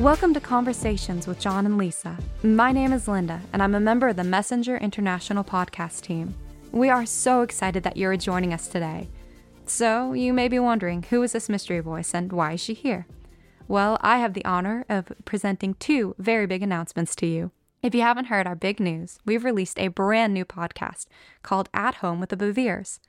Welcome to Conversations with John and Lisa. My name is Linda, and I'm a member of the Messenger International podcast team. We are so excited that you're joining us today. So, you may be wondering who is this mystery voice and why is she here? Well, I have the honor of presenting two very big announcements to you. If you haven't heard our big news, we've released a brand new podcast called At Home with the Beveres.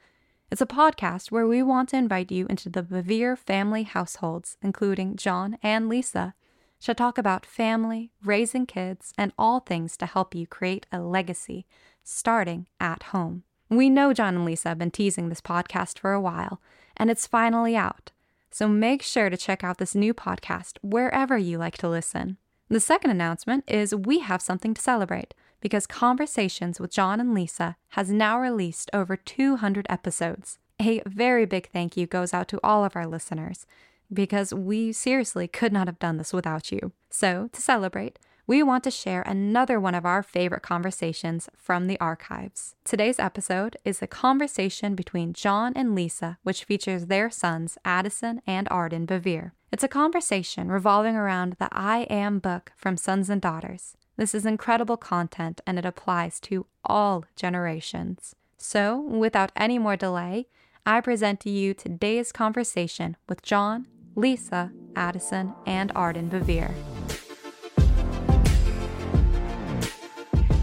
It's a podcast where we want to invite you into the Bevere family households, including John and Lisa shall talk about family, raising kids, and all things to help you create a legacy, starting at home. We know John and Lisa have been teasing this podcast for a while, and it's finally out. So make sure to check out this new podcast wherever you like to listen. The second announcement is we have something to celebrate because Conversations with John and Lisa has now released over 200 episodes. A very big thank you goes out to all of our listeners because we seriously could not have done this without you. So, to celebrate, we want to share another one of our favorite conversations from the archives. Today's episode is a conversation between John and Lisa, which features their sons, Addison and Arden Bevere. It's a conversation revolving around the I Am book from Sons and Daughters. This is incredible content and it applies to all generations. So, without any more delay, I present to you today's conversation with John, Lisa, Addison, and Arden Bevere.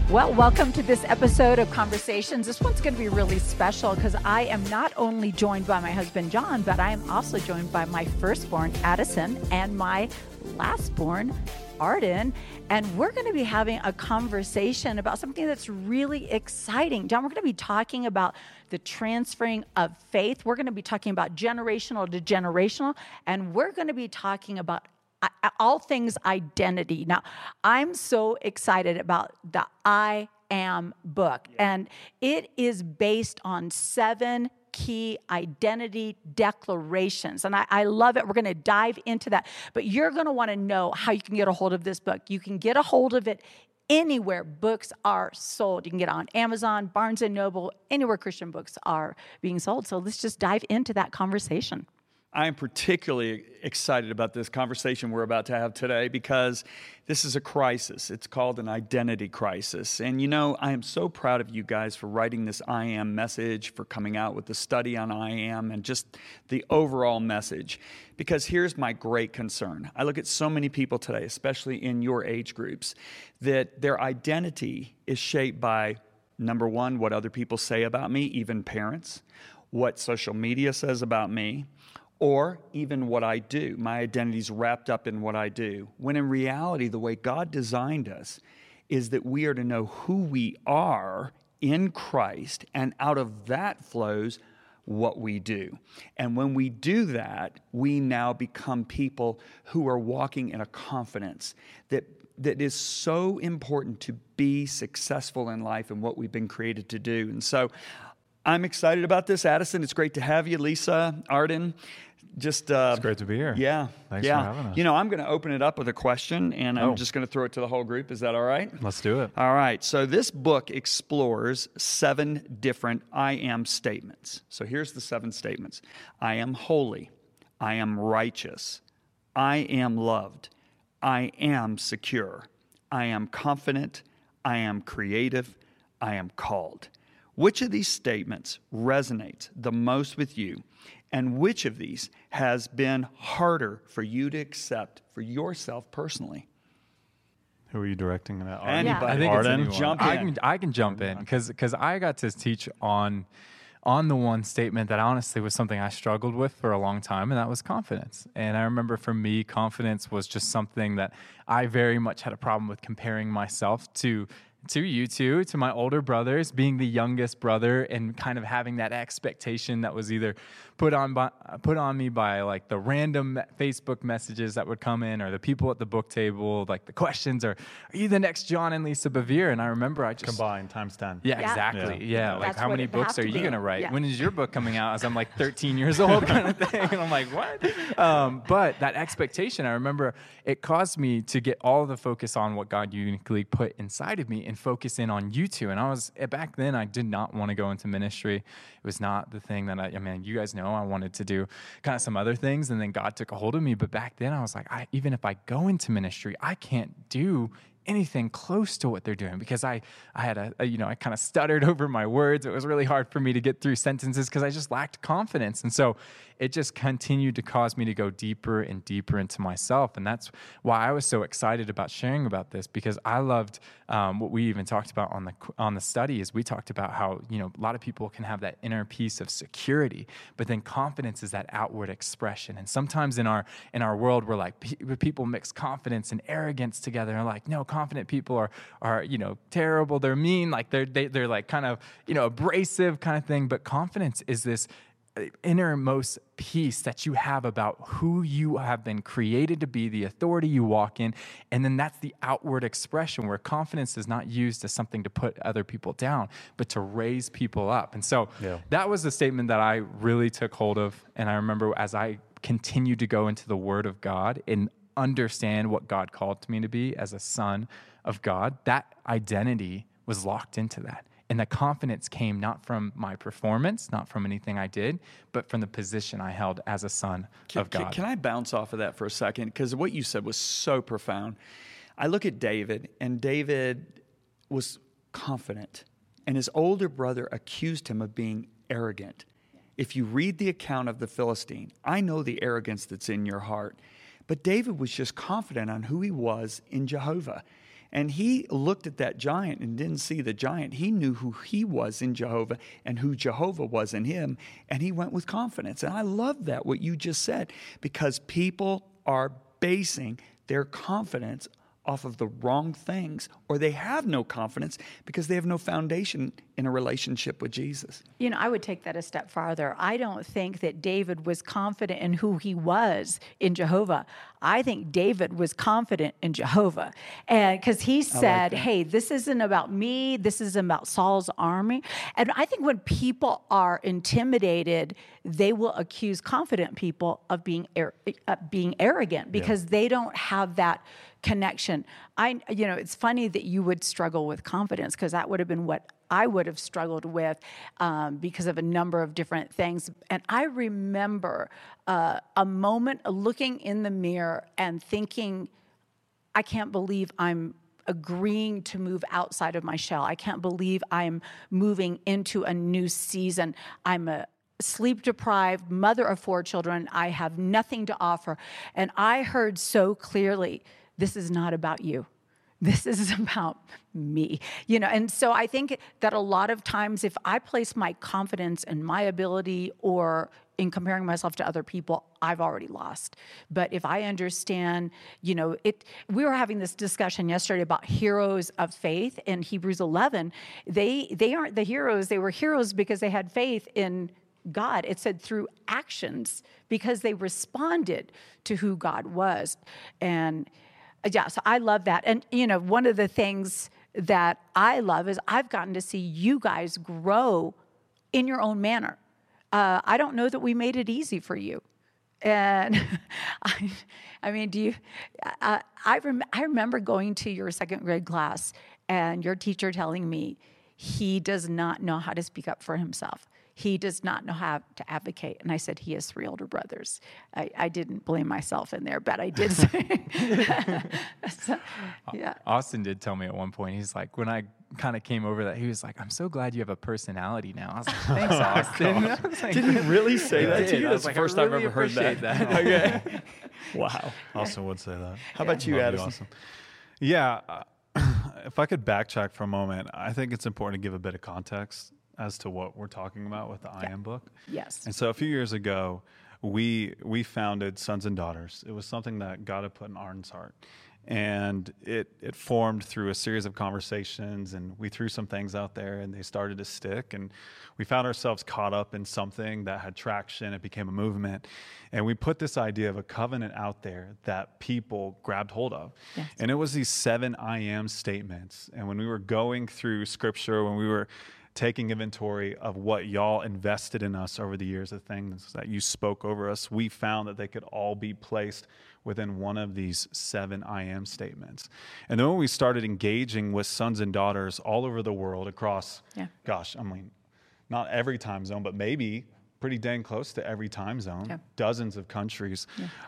Well, welcome to this episode of Conversations. This one's going to be really special because I am not only joined by my husband, John, but I am also joined by my firstborn, Addison, and my lastborn, Arden, and we're going to be having a conversation about something that's really exciting. John, we're going to be talking about the transferring of faith. We're going to be talking about generational to generational, and we're going to be talking about uh, uh, all things identity. Now, I'm so excited about the I am book, and it is based on seven key identity declarations. And I, I love it. We're going to dive into that. But you're going to want to know how you can get a hold of this book. You can get a hold of it anywhere books are sold. You can get on Amazon, Barnes and Noble, anywhere Christian books are being sold. So let's just dive into that conversation. I'm particularly excited about this conversation we're about to have today because this is a crisis. It's called an identity crisis. And you know, I am so proud of you guys for writing this I am message, for coming out with the study on I am, and just the overall message. Because here's my great concern I look at so many people today, especially in your age groups, that their identity is shaped by number one, what other people say about me, even parents, what social media says about me or even what I do. My identity is wrapped up in what I do. When in reality, the way God designed us is that we are to know who we are in Christ, and out of that flows what we do. And when we do that, we now become people who are walking in a confidence that that is so important to be successful in life and what we've been created to do. And so I'm excited about this, Addison. It's great to have you, Lisa, Arden just uh, it's great to be here. Yeah, thanks yeah. for having us. You know, I'm going to open it up with a question, and I'm oh. just going to throw it to the whole group. Is that all right? Let's do it. All right. So this book explores seven different I am statements. So here's the seven statements: I am holy, I am righteous, I am loved, I am secure, I am confident, I am creative, I am called. Which of these statements resonates the most with you? And which of these has been harder for you to accept for yourself personally? Who are you directing that? Anybody. I think Arden. Jump in. I can, I can jump in because because I got to teach on on the one statement that honestly was something I struggled with for a long time, and that was confidence. And I remember for me, confidence was just something that I very much had a problem with comparing myself to to you two, to my older brothers, being the youngest brother and kind of having that expectation that was either put on by, put on me by like the random Facebook messages that would come in or the people at the book table, like the questions are, are you the next John and Lisa Bevere? And I remember I just combined times 10. Yeah, yeah. exactly. Yeah. yeah. Like That's how many books are you going to write? When is your book coming out? As I'm like 13 years old kind of thing. And I'm like, what? Um, but that expectation, I remember it caused me to get all the focus on what God uniquely put inside of me and focus in on you two. And I was eh, back then I did not want to go into ministry. It was not the thing that I, I mean, you guys know I wanted to do kind of some other things, and then God took a hold of me. But back then I was like, I, even if I go into ministry, I can't do anything close to what they're doing because I, I had a, a you know, I kind of stuttered over my words. It was really hard for me to get through sentences because I just lacked confidence. And so it just continued to cause me to go deeper and deeper into myself. And that's why I was so excited about sharing about this because I loved um, what we even talked about on the on the study is we talked about how you know a lot of people can have that inner piece of security, but then confidence is that outward expression. And sometimes in our in our world, we're like people mix confidence and arrogance together, and like no, confident people are are you know terrible, they're mean, like they're they, are they are like kind of you know abrasive kind of thing. But confidence is this uh, innermost piece that you have about who you have been created to be, the authority you walk in. And then that's the outward expression where confidence is not used as something to put other people down, but to raise people up. And so yeah. that was the statement that I really took hold of. And I remember as I continued to go into the Word of God and understand what God called me to be as a son of God, that identity was locked into that. And the confidence came not from my performance, not from anything I did, but from the position I held as a son can, of God. Can, can I bounce off of that for a second? Because what you said was so profound. I look at David, and David was confident, and his older brother accused him of being arrogant. If you read the account of the Philistine, I know the arrogance that's in your heart. But David was just confident on who he was in Jehovah. And he looked at that giant and didn't see the giant. He knew who he was in Jehovah and who Jehovah was in him. And he went with confidence. And I love that, what you just said, because people are basing their confidence off of the wrong things, or they have no confidence because they have no foundation in a relationship with Jesus. You know, I would take that a step farther. I don't think that David was confident in who he was in Jehovah. I think David was confident in Jehovah. And because he said, like hey, this isn't about me, this is about Saul's army. And I think when people are intimidated, they will accuse confident people of being, uh, being arrogant because yeah. they don't have that connection. I, you know, it's funny that you would struggle with confidence because that would have been what I would have struggled with um, because of a number of different things. And I remember uh, a moment looking in the mirror and thinking, I can't believe I'm agreeing to move outside of my shell. I can't believe I'm moving into a new season. I'm a sleep deprived mother of four children. I have nothing to offer. And I heard so clearly this is not about you. This is about me. You know, and so I think that a lot of times if I place my confidence in my ability or in comparing myself to other people, I've already lost. But if I understand, you know, it we were having this discussion yesterday about heroes of faith in Hebrews 11. They they aren't the heroes, they were heroes because they had faith in God. It said through actions because they responded to who God was. And yeah, so I love that. And, you know, one of the things that I love is I've gotten to see you guys grow in your own manner. Uh, I don't know that we made it easy for you. And I, I mean, do you? I, I, rem- I remember going to your second grade class and your teacher telling me he does not know how to speak up for himself he does not know how to advocate. And I said, he has three older brothers. I, I didn't blame myself in there, but I did say, so, yeah. Austin did tell me at one point, he's like, when I kind of came over that, he was like, I'm so glad you have a personality now. I was like, thanks, Austin. like, did he really say that to you? That's the first time I've ever heard that. that. okay. wow. Austin would say that. How about you, Addison? Yeah. Uh, if I could backtrack for a moment, I think it's important to give a bit of context as to what we're talking about with the I Am book. Yes. And so a few years ago, we we founded Sons and Daughters. It was something that God had put in Arden's heart. And it, it formed through a series of conversations, and we threw some things out there, and they started to stick. And we found ourselves caught up in something that had traction. It became a movement. And we put this idea of a covenant out there that people grabbed hold of. Yes. And it was these seven I am statements. And when we were going through scripture, when we were taking inventory of what y'all invested in us over the years, the things that you spoke over us, we found that they could all be placed within one of these seven I am statements. And then when we started engaging with sons and daughters all over the world across, Yeah. gosh, I mean, not every time zone, but maybe pretty dang close to every time zone, Yeah. dozens of countries,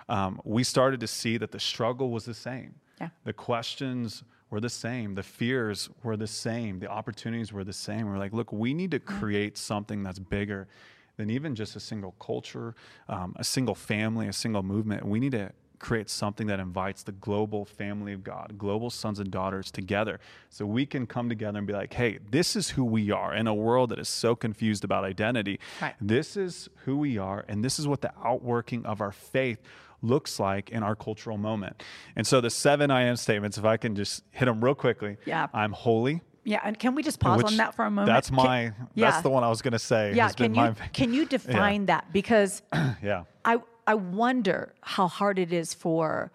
um, we started to see that the struggle was the same. Yeah. The questions were the same. The fears were the same. The opportunities were the same. We're like, look, we need to create something that's bigger than even just a single culture, um, a single family, a single movement. We need to create something that invites the global family of God, global sons and daughters together so we can come together and be like, hey, this is who we are in a world that is so confused about identity. Right. This is who we are, and this is what the outworking of our faith looks like in our cultural moment. And so the seven I am statements, if I can just hit them real quickly. Yeah. I'm holy. Yeah, and can we just pause which- on that for a moment? That's Can- my yeah. that's the one I was gonna say. Yeah, can you my, can you define that because yeah. I I wonder how hard it is for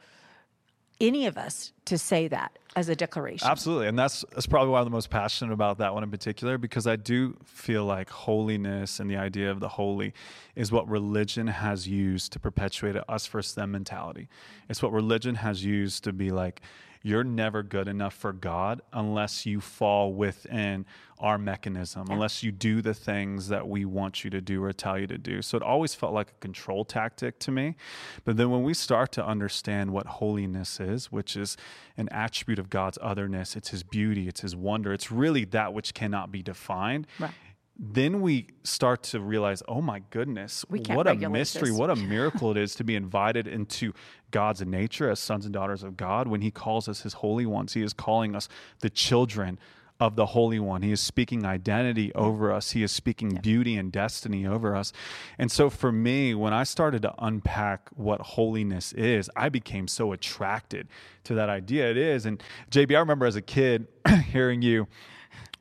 any of us to say that as a declaration. Absolutely. And that's that's probably why I'm the most passionate about that one in particular, because I do feel like holiness and the idea of the holy is what religion has used to perpetuate a us versus them mentality. It's what religion has used to be like, you're never good enough for God unless you fall within our mechanism, unless you do the things that we want you to do or tell you to do. So it always felt like a control tactic to me. But then when we start to understand what holiness is, which is an attribute of God's otherness, it's his beauty, it's his wonder, it's really that which cannot be defined. Right. Then we start to realize, oh my goodness, what a mystery, this. what a miracle it is to be invited into God's nature as sons and daughters of God. When He calls us His holy ones, He is calling us the children of the Holy One. He is speaking identity over us, He is speaking beauty and destiny over us. And so for me, when I started to unpack what holiness is, I became so attracted to that idea. It is. And JB, I remember as a kid hearing you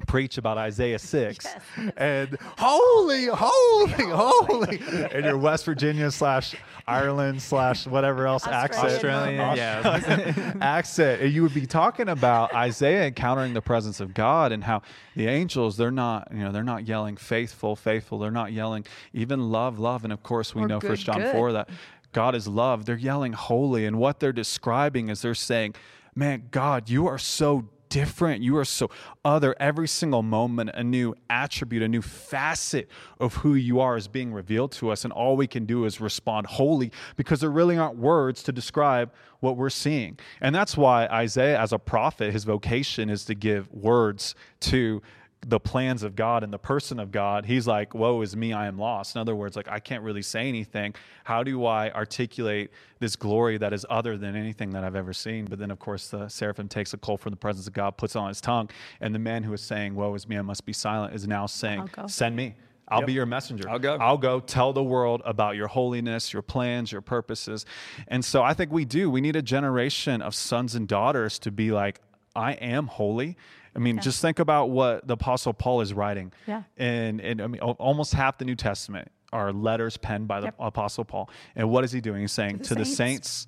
preach about Isaiah 6 and holy, holy, holy, and your West Virginia slash Ireland slash whatever else accent. Australian. Australian, yeah. accent. And you would be talking about Isaiah encountering the presence of God and how the angels, they're not, you know, they're not yelling faithful, faithful. They're not yelling even love, love. And of course, we Or know good, First John good. 4 that God is love. They're yelling holy. And what they're describing is they're saying, man, God, you are so different. You are so other. Every single moment, a new attribute, a new facet of who you are is being revealed to us. And all we can do is respond wholly because there really aren't words to describe what we're seeing. And that's why Isaiah, as a prophet, his vocation is to give words to the plans of God and the person of God, he's like, Woe is me, I am lost. In other words, like, I can't really say anything. How do I articulate this glory that is other than anything that I've ever seen? But then, of course, the seraphim takes a coal from the presence of God, puts it on his tongue, and the man who is saying, Woe is me, I must be silent, is now saying, Send me. I'll be your messenger. I'll go. I'll go tell the world about your holiness, your plans, your purposes. And so I think we do. We need a generation of sons and daughters to be like, I am holy. I mean, just think about what the Apostle Paul is writing. Yeah. And, and I mean, al- almost half the New Testament are letters penned by the Yep. Apostle Paul. And what is he doing? He's saying the to the saints. saints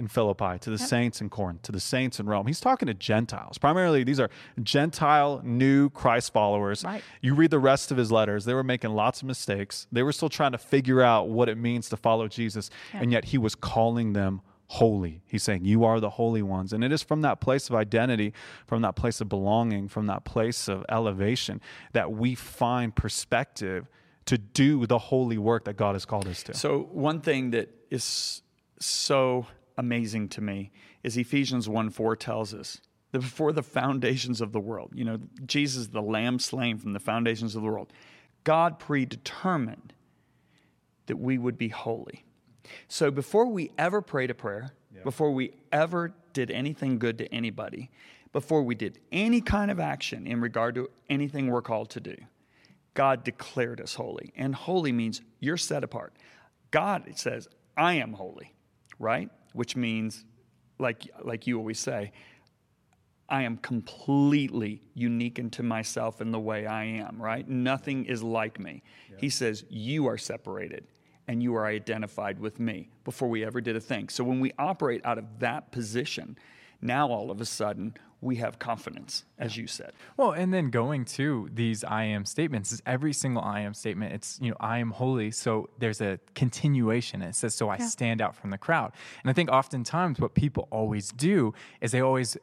in Philippi, to the saints in Corinth, to the saints in Rome. He's talking to Gentiles. Primarily, these are Gentile new Christ followers. Right. You read the rest of his letters, they were making lots of mistakes. They were still trying to figure out what it means to follow Jesus, and yet he was calling them holy. He's saying, You are the holy ones. And it is from that place of identity, from that place of belonging, from that place of elevation that we find perspective to do the holy work that God has called us to. So one thing that is so amazing to me is Ephesians 1 4 tells us that before the foundations of the world, you know, Jesus, the lamb slain from the foundations of the world, God predetermined that we would be holy. So before we ever prayed a prayer, before we ever did anything good to anybody, before we did any kind of action in regard to anything we're called to do, God declared us holy. And holy means you're set apart. God it says, I am holy, right? Which means, like, like you always say, I am completely unique unto myself in the way I am, right? Nothing is like me. He says, You are separated and you are identified with me before we ever did a thing. So when we operate out of that position, Now all of a sudden, we have confidence, as you said. Well, and then going to these I am statements, is every single I am statement, it's, you know, I am holy. So there's a continuation. It says, so I stand out from the crowd. And I think oftentimes what people always do is they always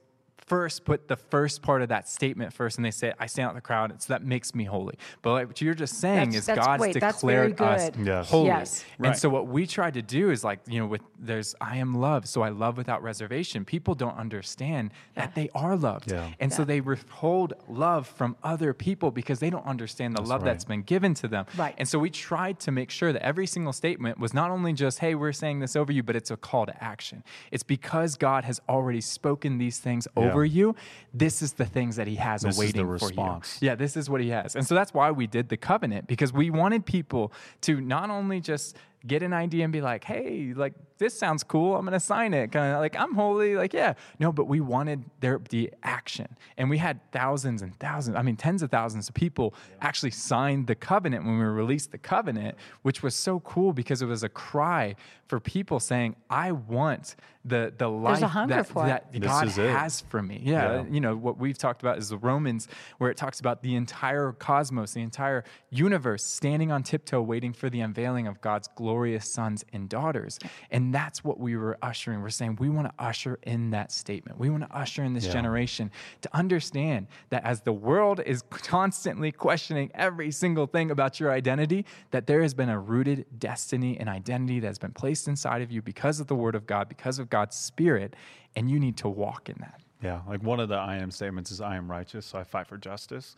first put the first part of that statement first and they say, I stand out in the crowd, so that makes me holy. But like what you're just saying That's- is that's- God's wait, declared us. Yes. holy. Yes. And so what we tried to do is like, you know, with there's I am love, so I love without reservation. People don't understand that they are loved. Yeah. And so they withhold love from other people because they don't understand the love right. that's been given to them. Right. And so we tried to make sure that every single statement was not only just, hey, we're saying this over you, but it's a call to action. It's because God has already spoken these things Yeah. Over you. This is the things that He has This awaiting for you. Yeah, this is what He has. And so that's why we did the covenant because we wanted people to not only just get an idea and be like, hey, like this sounds cool. I'm gonna sign it. Kind of like I'm holy. Like yeah, no, but we wanted there the action, and we had thousands and thousands. I mean, tens of thousands of people actually signed the covenant when we released the covenant, which was so cool because it was a cry for people saying, I want the the life a hunger that, for that God has for me. Yeah, Yeah. you know what we've talked about is the Romans, where it talks about the entire cosmos, the entire universe standing on tiptoe, waiting for the unveiling of God's glorious sons and daughters. And that's what we were ushering. We're saying we want to usher in that statement. We want to usher in this Yeah. generation to understand that as the world is constantly questioning every single thing about your identity, that there has been a rooted destiny and identity that has been placed inside of you because of the Word of God, because of God's Spirit, and you need to walk in that. Yeah, like one of the I am statements is I am righteous, so I fight for justice.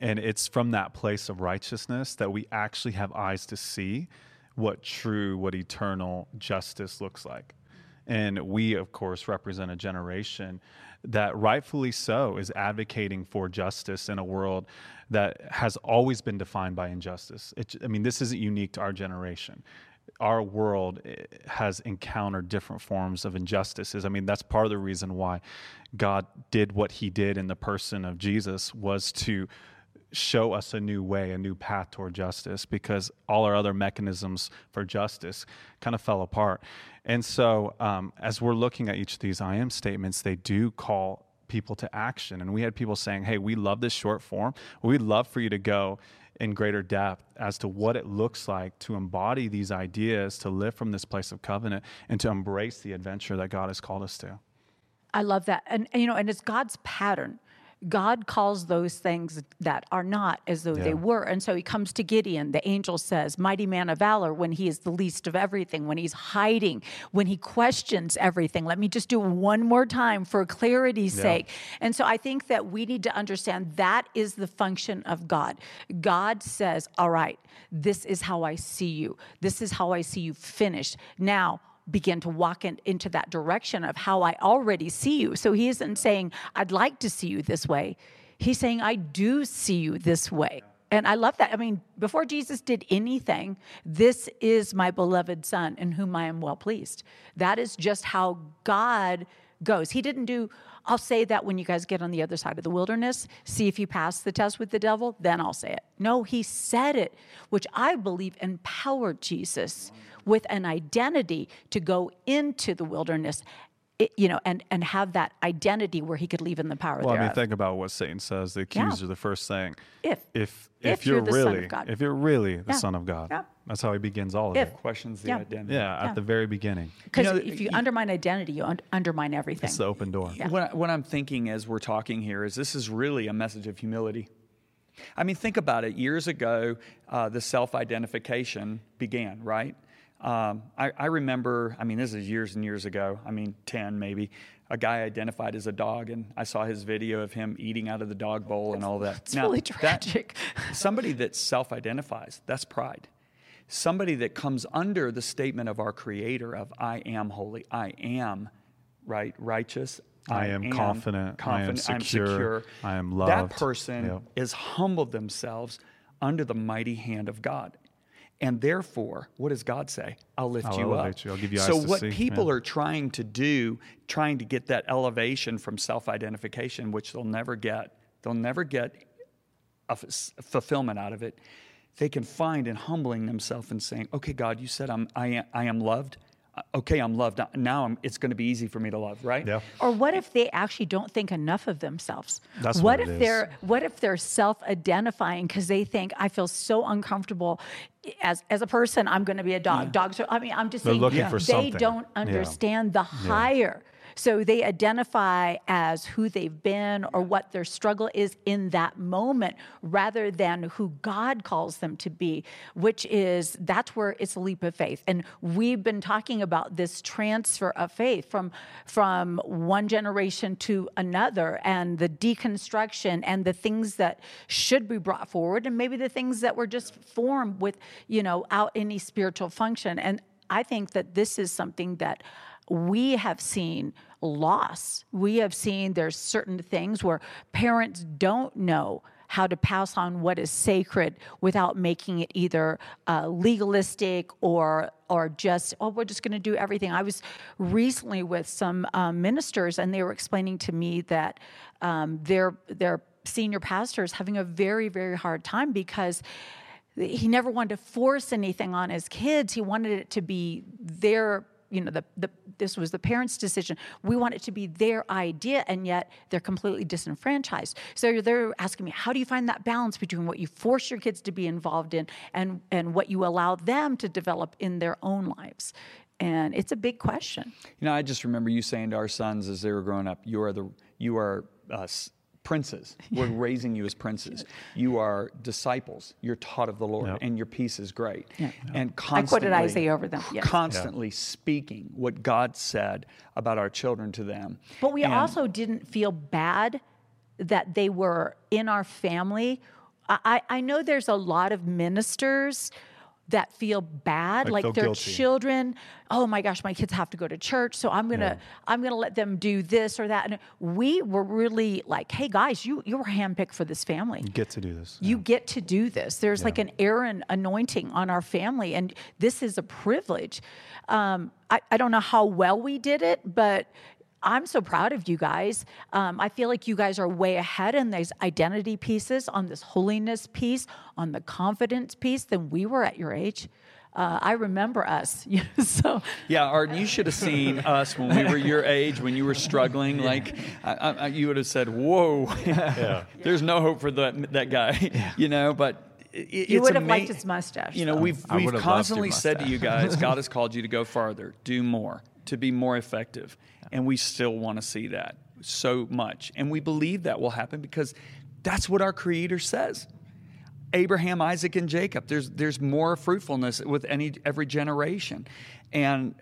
And it's from that place of righteousness that we actually have eyes to see what true, what eternal justice looks like. And we, of course, represent a generation that rightfully so is advocating for justice in a world that has always been defined by injustice. It, I mean, this isn't unique to our generation our world eh, has encountered different forms of injustices. I mean, that's part of the reason why God did what he did in the person of Jesus was to show us a new way, a new path toward justice because all our other mechanisms for justice kind of fell apart. And so, um, as we're looking at each of these I am statements, they do call people to action. And we had people saying, Hey, we love this short form. We'd love for you to go in greater depth as to what it looks like to embody these ideas, to live from this place of covenant, and to embrace the adventure that God has called us to. I love that. And, you know, and it's God's pattern. God calls those things that are not as though they were. And so he comes to Gideon, the angel says, Mighty man of valor, when he is the least of everything, when he's hiding, when he questions everything. Let me just do one more time for clarity's sake. And so I think that we need to understand that is the function of God. God says, All right, this is how I see you, this is how I see you finished. Now, begin to walk in, into that direction of how I already see you. So he isn't saying, I'd like to see you this way. He's saying, I do see you this way. And I love that. I mean, before Jesus did anything, this is my beloved son in whom I am well pleased. That is just how God goes. He didn't do, I'll say that when you guys get on the other side of the wilderness, see if you pass the test with the devil, then I'll say it. No, he said it, which I believe empowered Jesus with an identity to go into the wilderness. It, you know, and and have that identity where he could leave in the power of God. Well, I mean, think about what Satan says. The accuser, the first thing. If. if If if, you're you're, the Son of really, if you're really the Yeah. Son of God, Yeah. that's how he begins all of If. it. Questions the Yeah. identity. Yeah, Yeah. at the very beginning, Because You know, if you y- undermine identity, you un- undermine everything. it's the open door. Yeah. What, I, what I'm thinking as we're talking here is this is really a message of humility. I mean, think about it. Years ago, uh, the self identification began, right? Um, I, I remember, I mean, this is years and years ago, I mean, 10 maybe. A guy identified as a dog, and I saw his video of him eating out of the dog bowl and all that. It's really tragic. somebody that self identifies, that's pride. Somebody that comes under the statement of our Creator of I am holy, I am right, righteous. I am confident, I am confident, I'm secure, secure. I am loved. That person Yep. is humbled themselves under the mighty hand of God. And therefore, what does God say? I'll lift I'll you up. you. I'll give you so what people Yeah. are trying to do, trying to get that elevation from self-identification, which they'll never get. They'll never get a f- fulfillment out of it. They can find in humbling themselves and saying, "Okay, God, you said I'm, I am, I am loved. Okay, I'm loved. Now I'm, it's going to be easy for me to love, right? Yeah. Or what if they actually don't think enough of themselves? That's what what if it is. they're what if they're self-identifying because they think I feel so uncomfortable as as a person I'm going to be a dog. Dogs are I mean I'm just They're saying looking for they something. don't Yeah. understand the higher. So they identify as who they've been or what their struggle is in that moment rather than who God calls them to be, which is that's where it's a leap of faith. And we've been talking about this transfer of faith from from one generation to another and the deconstruction and the things that should be brought forward and maybe the things that were just formed with, you know, out any spiritual function. And I think that this is something that we have seen loss. We have seen there's certain things where parents don't know how to pass on what is sacred without making it either uh, legalistic or or just oh we're just going to do everything. I was recently with some um, ministers and they were explaining to me that um, their their senior pastor is having a very very hard time because he never wanted to force anything on his kids. He wanted it to be their, you know, the, the this was the parents' decision. We want it to be their idea, and yet they're completely disenfranchised. So they're asking me, how do you find that balance between what you force your kids to be involved in and and what you allow them to develop in their own lives? And it's a big question. You know, I just remember you saying to our sons as they were growing up, "You are the you are uh, princes. We're raising you as princes. You are disciples. You're taught of the Lord, Yep. and your peace is great." And I quoted constantly, Isaiah over them, yes. Constantly speaking what God said about our children to them. But we And- also didn't feel bad that they were in our family. I I know there's a lot of ministers that feel bad, Like like, their guilty. children. Oh my gosh, my kids have to go to church, so I'm gonna I'm gonna let them do this or that. And we were really like, hey guys, you you were handpicked for this family. You get to do this. You get to do this. There's like an Aaron anointing on our family, and this is a privilege. Um, I, I don't know how well we did it, but I'm so proud of you guys. Um, I feel like you guys are way ahead in these identity pieces, on this holiness piece, on the confidence piece than we were at your age. Uh, I remember us. so Yeah, Arden, you should have seen us when we were your age, when you were struggling. Like, I, I, you would have said, "Whoa, there's no hope for that that guy," you know. But it, you would have ama- liked his mustache. You know, though. we've we've would've loved your constantly said to you guys, God has called you to go farther, do more, to be more effective, and we still want to see that so much, and we believe that will happen because that's what our Creator says. Abraham, Isaac, and Jacob. There's there's more fruitfulness with any every generation, and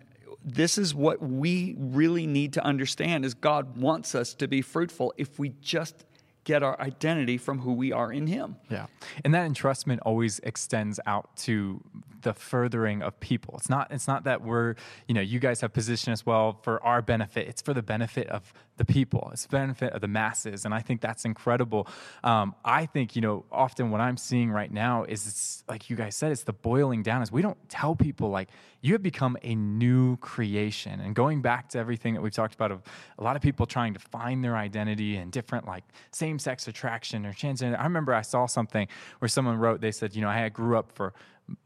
this is what we really need to understand: is God wants us to be fruitful if we just get our identity from who we are in Him. Yeah. And that entrustment always extends out to the furthering of people. It's not it's not that we're, you know, you guys have positioned us well for our benefit. It's for the benefit of the people. It's benefit of the masses. And I think that's incredible. Um, I think, you know, often what I'm seeing right now is it's like you guys said, it's the boiling down is we don't tell people like you have become a new creation. And going back to everything that we've talked about of a lot of people trying to find their identity and different like same sex attraction or transgender. I remember I saw something where someone wrote, they said, you know, I grew up for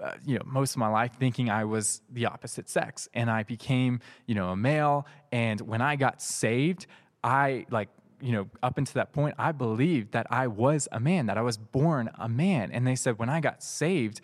uh, you know most of my life thinking I was the opposite sex. And I became you know a male. And when I got saved I like you know up until that point I believed that I was a man that I was born a man. And they said when I got saved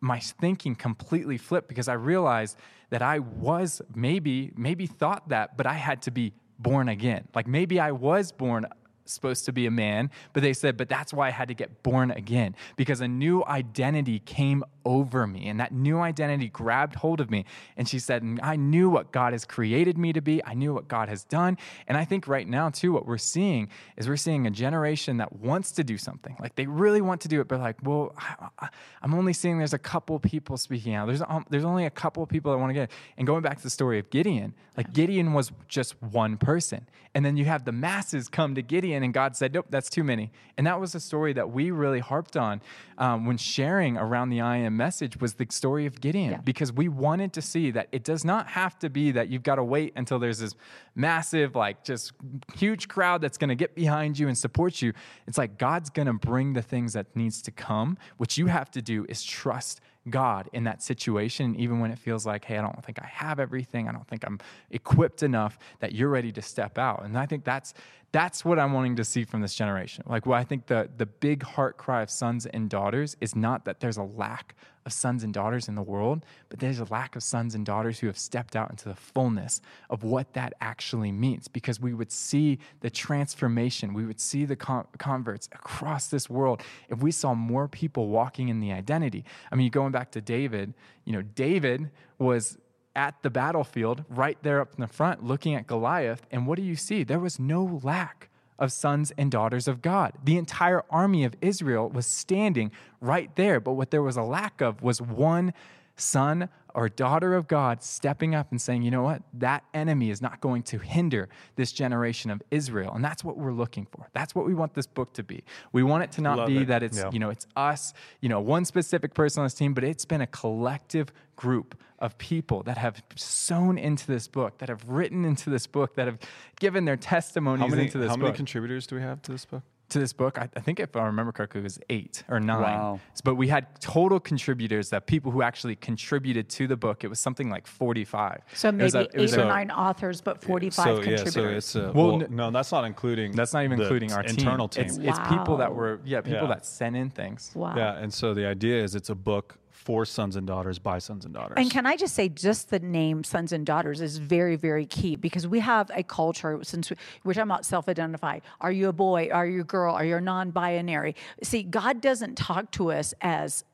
my thinking completely flipped because I realized that I was maybe maybe thought that but I had to be born again. Like maybe I was born supposed to be a man, but they said, but that's why I had to get born again because a new identity came over me and that new identity grabbed hold of me. And she said, and I knew what God has created me to be. I knew what God has done. And I think right now, too, what we're seeing is we're seeing a generation that wants to do something. Like they really want to do it, but like, well, I, I, I'm only seeing there's a couple people speaking out. There's, um, there's only a couple people that want to get it. And going back to the story of Gideon, like Gideon was just one person. And then you have the masses come to Gideon, and God said, Nope, that's too many. And that was a story that we really harped on um, when sharing around the I am message was the story of Gideon, Yeah. because we wanted to see that it does not have to be that you've got to wait until there's this massive, like just huge crowd that's going to get behind you and support you. It's like God's going to bring the things that needs to come. What you have to do is trust God in that situation, even when it feels like, hey, I don't think I have everything, I don't think I'm equipped enough, that you're ready to step out. And I think that's that's what I'm wanting to see from this generation. Like, well, I think the the big heart cry of sons and daughters is not that there's a lack of sons and daughters in the world, but there's a lack of sons and daughters who have stepped out into the fullness of what that actually means. Because we would see the transformation, we would see the con- converts across this world if we saw more people walking in the identity. I mean, going back to David, you know, David was at the battlefield, right there up in the front, looking at Goliath. And what do you see? There was no lack of sons and daughters of God. The entire army of Israel was standing right there. But what there was a lack of was one son or daughter of God stepping up and saying, you know what, that enemy is not going to hinder this generation of Israel. And that's what we're looking for. That's what we want this book to be. We want it to not Love be it. that it's, Yeah. you know, it's us, you know, one specific person on this team, but it's been a collective group of people that have sown into this book, that have written into this book, that have given their testimonies How many, into this book. how many contributors do we have to this book? To this book. I, I think if I remember correctly, it was eight or nine. Wow. But we had total contributors that people who actually contributed to the book. It was something like 45. So It was maybe a- it was eight or a- nine authors, but 45 so, contributors. Yeah, so it's uh, Well, well, no, that's not including. That's not even including our internal team. team. It's, it's people that were, yeah, people Yeah. that sent in things. wow. Yeah, and so the idea is it's a book for sons and daughters by sons and daughters. And can I just say, just the name sons and daughters is very, very key because we have a culture, since we- we're talking about self identify. Are you a boy? Are you a girl? Are you non binary? See, God doesn't talk to us as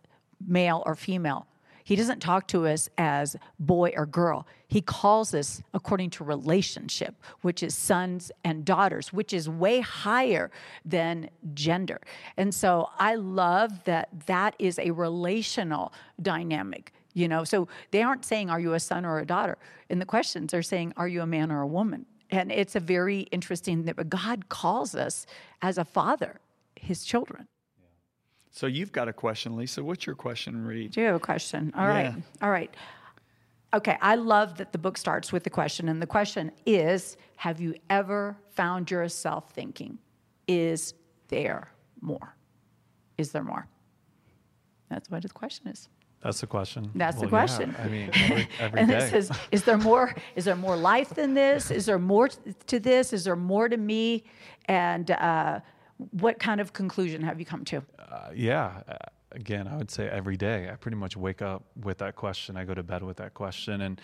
male or female. He doesn't talk to us as boy or girl. He calls us according to relationship, which is sons and daughters, which is way higher than gender. And so I love that that is a relational dynamic. You know, so they aren't saying, Are you a son or a daughter? In the questions, they're saying, Are you a man or a woman? And it's a very interesting that God calls us as a father, his children. So you've got a question, Lisa. What's your question, Reed? Do you have a question? All right. Yeah. All right. Okay. I love that the book starts with the question. And the question is Have you ever found yourself thinking, is there more? Is there more? That's what the question is. that's the question. That's the Well, yeah, question. I mean, every, every and day. it says, is there more? Is there more life than this? Is there more to this? Is there more to me? And uh, what kind of conclusion have you come to? Uh, yeah. Uh, again, I would say every day. I pretty much wake up with that question. I go to bed with that question. And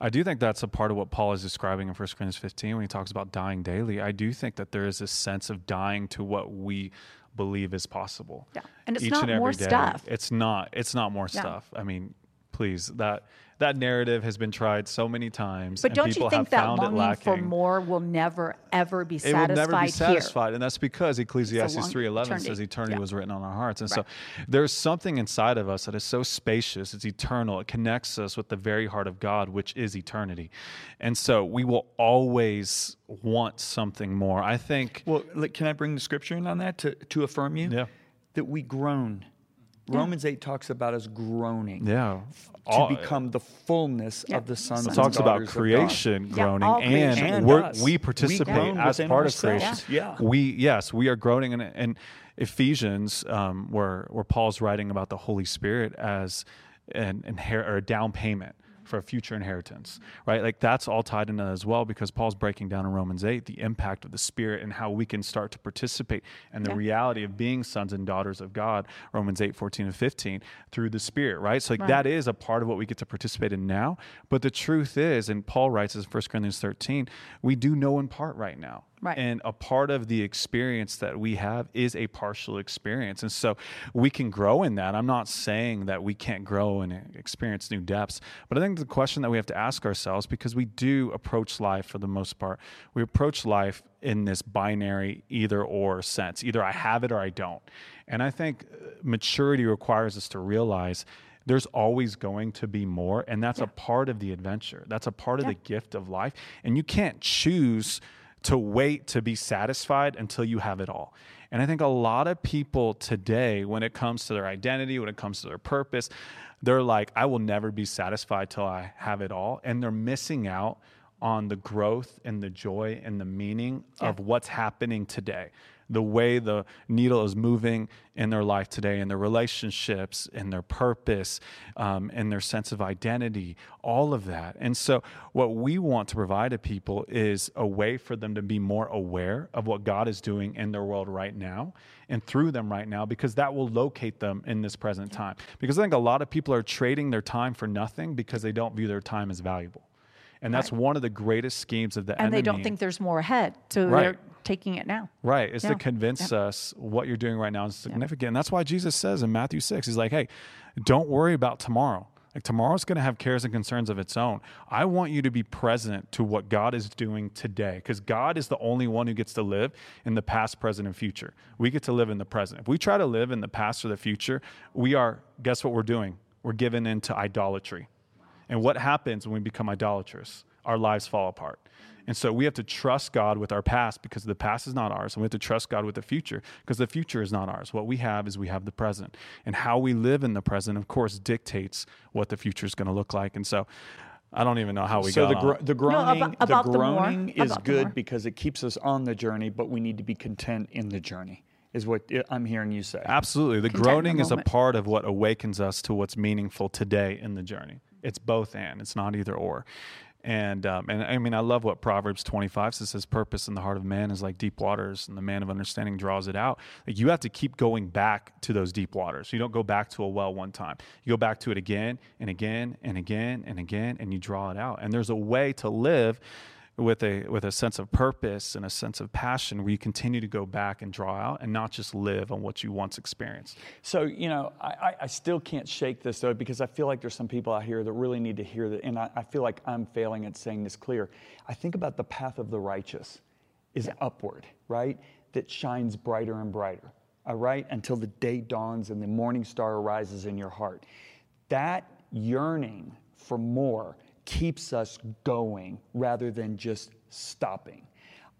I do think that's a part of what Paul is describing in 1 Corinthians 15 when he talks about dying daily. I do think that there is this sense of dying to what we believe is possible. Yeah. And it's Each not every more day. stuff. It's not. It's not more Yeah. stuff. I mean, please, that that narrative has been tried so many times. But and don't people you think that longing for more will never, ever be satisfied? it satisfied will never be here? satisfied and that's because ecclesiastes 3.11 says eternity Yeah. was written on our hearts and so there's something inside of us that is so spacious it's eternal it connects us with the very heart of god which is eternity and so we will always want something more i think Well, can I bring the scripture in on that to, to affirm you? Yeah. That we groan. Romans 8 talks about us groaning yeah to all- become the fullness Yeah. of the Son. It it talks about daughters of God. creation groaning all and, creation. And we're, we We participate groan as within part of ourselves. creation Yeah. we yes we are groaning and, and ephesians um, where where paul's writing about the holy spirit as an inher- or a down payment for a future inheritance right like that's all tied into that as well because paul's breaking down in romans 8 the impact of the spirit and how we can start to participate in the Yeah. reality of being sons and daughters of god romans 8 14 and 15 through the spirit right so like Right. that is a part of what we get to participate in now but the truth is and paul writes in 1 corinthians 13 we do know in part right now Right. and a part of the experience that we have is a partial experience. And so we can grow in that. I'm not saying that we can't grow and experience new depths, but I think the question that we have to ask ourselves, because we do approach life for the most part, we approach life in this binary either or sense either I have it or I don't. And I think uh, maturity requires us to realize there's always going to be more and that's a part of the adventure that's a part of Yeah. the gift of life and you can't choose to wait to be satisfied until you have it all. And i think a lot of people today when it comes to their identity when it comes to their purpose they're like i will never be satisfied till i have it all. And they're missing out on the growth and the joy and the meaning of what's happening today the way the needle is moving in their life today, in their relationships, in their purpose, um, in their sense of identity, all of that. And so, what we want to provide to people is a way for them to be more aware of what God is doing in their world right now and through them right now, because that will locate them in this present time. Because I think a lot of people are trading their time for nothing because they don't view their time as valuable. And that's Right. one of the greatest schemes of the and enemy. they don't think there's more ahead, so Right. they're taking it now. Right. Is Yeah. to convince us what you're doing right now is significant. And that's why Jesus says in Matthew 6, he's like, hey, don't worry about tomorrow. Like tomorrow's going to have cares and concerns of its own. I want you to be present to what God is doing today because God is the only one who gets to live in the past, present, and future. We get to live in the present. If we try to live in the past or the future, we are, guess what we're doing? We're given into idolatry. And what happens when we become idolatrous? Our lives fall apart. And so we have to trust God with our past because the past is not ours. And we have to trust God with the future because the future is not ours. What we have is we have the present. And how we live in the present, of course, dictates what the future is going to look like. And so I don't even know how we so got the, on. gro- the groaning, about- about the the groaning is About good because it keeps us on the journey, but we need to be content in the journey. Is what I- I'm hearing you say. Absolutely. The Content in the groaning is a part of what awakens us to what's meaningful today in the journey. It's both and, it's not either or. And um, and I mean, I love what Proverbs 25 says. Purpose in the heart of man is like deep waters, and the man of understanding draws it out. Like you have to keep going back to those deep waters. You don't go back to a well one time. You go back to it again and again and again and again, and you draw it out. And there's a way to live with a with a sense of purpose and a sense of passion where you continue to go back and draw out and not just live on what you once experienced. So, you know, I, I- still can't shake this though, because I feel like there's some people out here that really need to hear that. And I, I feel like I'm failing at saying this clear. I think about the path of the righteous is upward, right? That shines brighter and brighter, all right? Until the day dawns and the morning star arises in your heart. That yearning for more keeps us going rather than just stopping.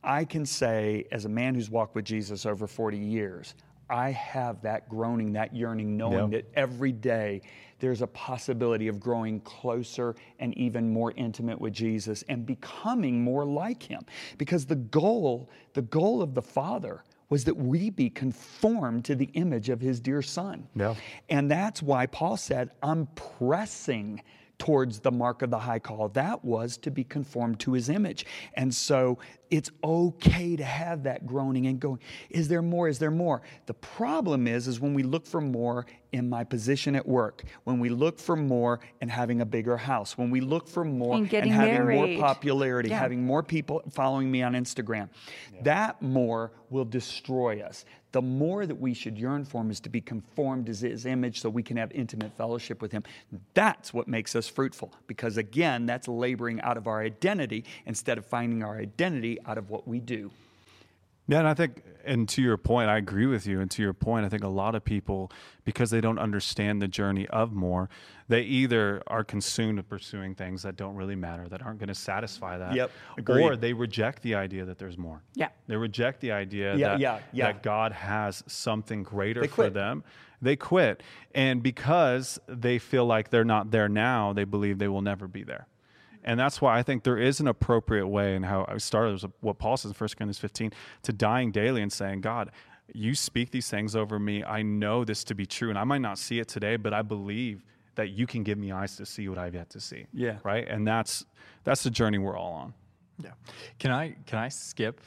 I can say, as a man who's walked with Jesus over 40 years, I have that groaning, that yearning, knowing Yeah. that every day there's a possibility of growing closer and even more intimate with Jesus and becoming more like him. Because the goal, the goal of the Father was that we be conformed to the image of his dear son. Yeah. And that's why Paul said, I'm pressing towards the mark of the high call. That was to be conformed to his image. And so it's okay to have that groaning and going, is there more? Is there more? The problem is, is when we look for more in my position at work, when we look for more in having a bigger house, when we look for more And and, having married. more popularity, Yeah. having more people following me on Instagram, that more will destroy us. The more that we should yearn for him is to be conformed to his image so we can have intimate fellowship with him. That's what makes us fruitful because, again, that's laboring out of our identity instead of finding our identity out of what we do. Yeah, and I think, and to your point, I agree with you. And to your point, I think a lot of people, because they don't understand the journey of more, they either are consumed with pursuing things that don't really matter, that aren't going to satisfy that, Yep, or they reject the idea that there's more. Yeah. They reject the idea Yeah, that, yeah, yeah. that God has something greater They for quit. them. They quit. And because they feel like they're not there now, they believe they will never be there. And that's why I think there is an appropriate way in how I started was what Paul says in 1 Corinthians 15 to dying daily and saying, God, you speak these things over me. I know this to be true. And I might not see it today, but I believe that you can give me eyes to see what I've yet to see. Yeah. Right. And that's that's the journey we're all on. Yeah. Can I can I skip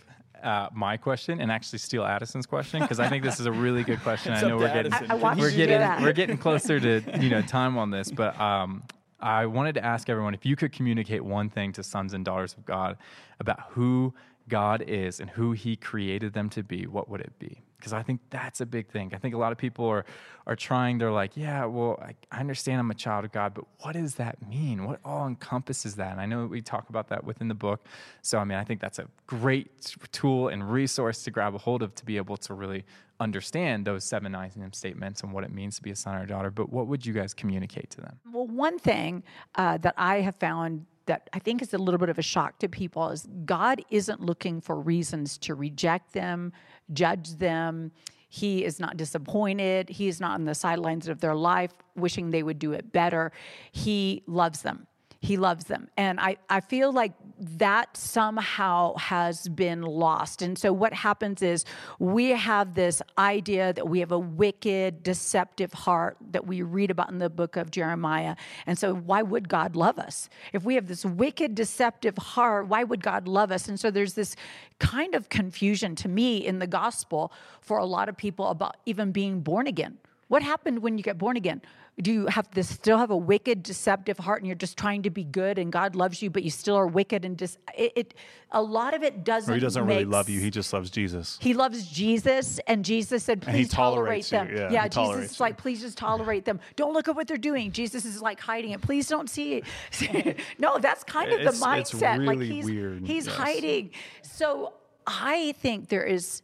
uh, my question and actually steal Addison's question because I think this is a really good question. I know we're to getting I- I we're you to do getting we're getting closer to you know time on this, but um, I wanted to ask everyone if you could communicate one thing to sons and daughters of God about who God is and who He created them to be, what would it be? Because I think that's a big thing. I think a lot of people are are trying. They're like, yeah, well, I, I understand I'm a child of God, but what does that mean? What all encompasses that? And I know we talk about that within the book. So I mean, I think that's a great tool and resource to grab a hold of to be able to really understand those seven I am statements and what it means to be a son or daughter. But what would you guys communicate to them? Well, one thing uh, that I have found that I think is a little bit of a shock to people is God isn't looking for reasons to reject them, judge them. He is not disappointed. He is not on the sidelines of their life wishing they would do it better. He loves them. He loves them. And I, I feel like that somehow has been lost. And so what happens is we have this idea that we have a wicked, deceptive heart that we read about in the book of Jeremiah. And so why would God love us? If we have this wicked, deceptive heart, why would God love us? And so there's this kind of confusion to me in the gospel for a lot of people about even being born again. What happened when you get born again? do you have to still have a wicked, deceptive heart, and you're just trying to be good, and God loves you, but you still are wicked and just it, it, A lot of it doesn't. Or he doesn't really love you. He just loves Jesus. He loves Jesus, and Jesus said, "Please tolerate them." You. Yeah, yeah Jesus is like, "Please just tolerate them. Don't look at what they're doing." Jesus is like hiding it. Please don't see it. no, that's kind of it's, the mindset. Really like he's weird. he's yes. hiding. So I think there is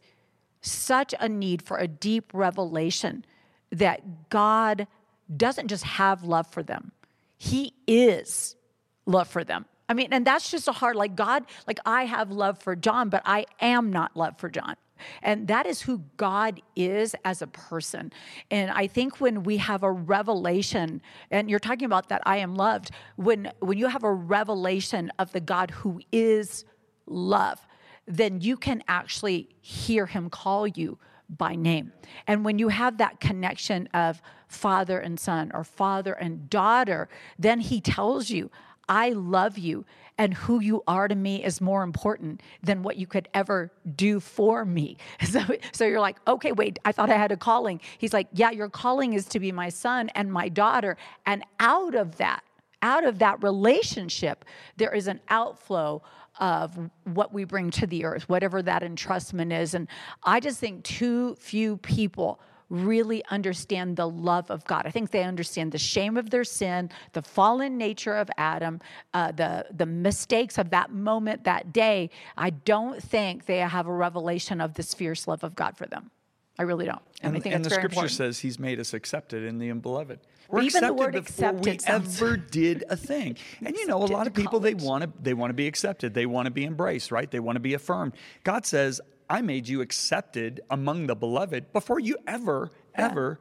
such a need for a deep revelation that God doesn't just have love for them, He is love for them. I mean, and that's just a hard, like God, like I have love for John, but I am not love for John. And that is who God is as a person. And I think when we have a revelation, and you're talking about that I am loved, when when you have a revelation of the God who is love, then you can actually hear him call you by name. And when you have that connection of father and son or father and daughter, then he tells you, I love you, and who you are to me is more important than what you could ever do for me. So, so you're like, okay, wait, I thought I had a calling. He's like, yeah, your calling is to be my son and my daughter. And out of that, out of that relationship, there is an outflow of what we bring to the earth, whatever that entrustment is. And I just think too few people really understand the love of God. I think they understand the shame of their sin, the fallen nature of Adam, uh, the the mistakes of that moment, that day. I don't think they have a revelation of this fierce love of God for them. I really don't. And, I think and the scripture important. says He's made us accepted in the beloved. We're Even the accepted word before we accepted sounds- ever did a thing. And you know, a lot of people they want to they want to be accepted. They want to be embraced, right? They want to be affirmed. God says, "I made you accepted among the beloved before you ever ever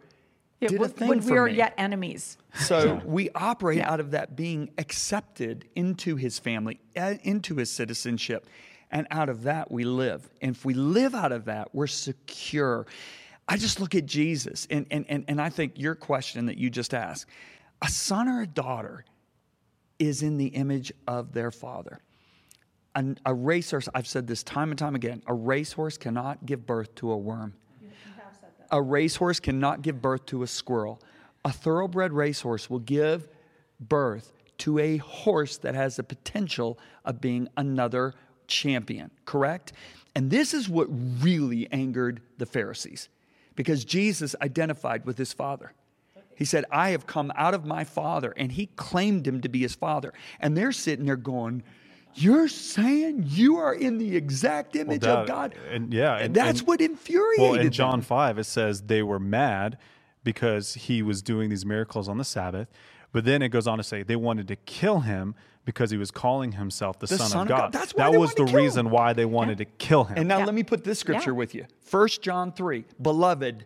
Yeah, did when, a thing when for we are me." yet enemies. So we operate Yeah. out of that being accepted into his family, uh, into his citizenship. And out of that, we live. And if we live out of that, we're secure. I just look at Jesus, and, and, and, and I think your question that you just asked a son or a daughter is in the image of their father. An, a racehorse, I've said this time and time again, a racehorse cannot give birth to a worm. A racehorse cannot give birth to a squirrel. A thoroughbred racehorse will give birth to a horse that has the potential of being another champion, correct? And this is what really angered the Pharisees because Jesus identified with his father. He said, I have come out of my father, and he claimed him to be his father. And they're sitting there going, You're saying you are in the exact image that- of God? and yeah, and- that's and- what infuriated them. Well, in John 5, it says they were mad because he was doing these miracles on the Sabbath. But then it goes on to say they wanted to kill him because he was calling himself the, The son, Son of of God. God. That's why that they was the kill reason him. why they wanted to kill him. And now Yeah. let me put this scripture Yeah. with you. 1 John 3, beloved,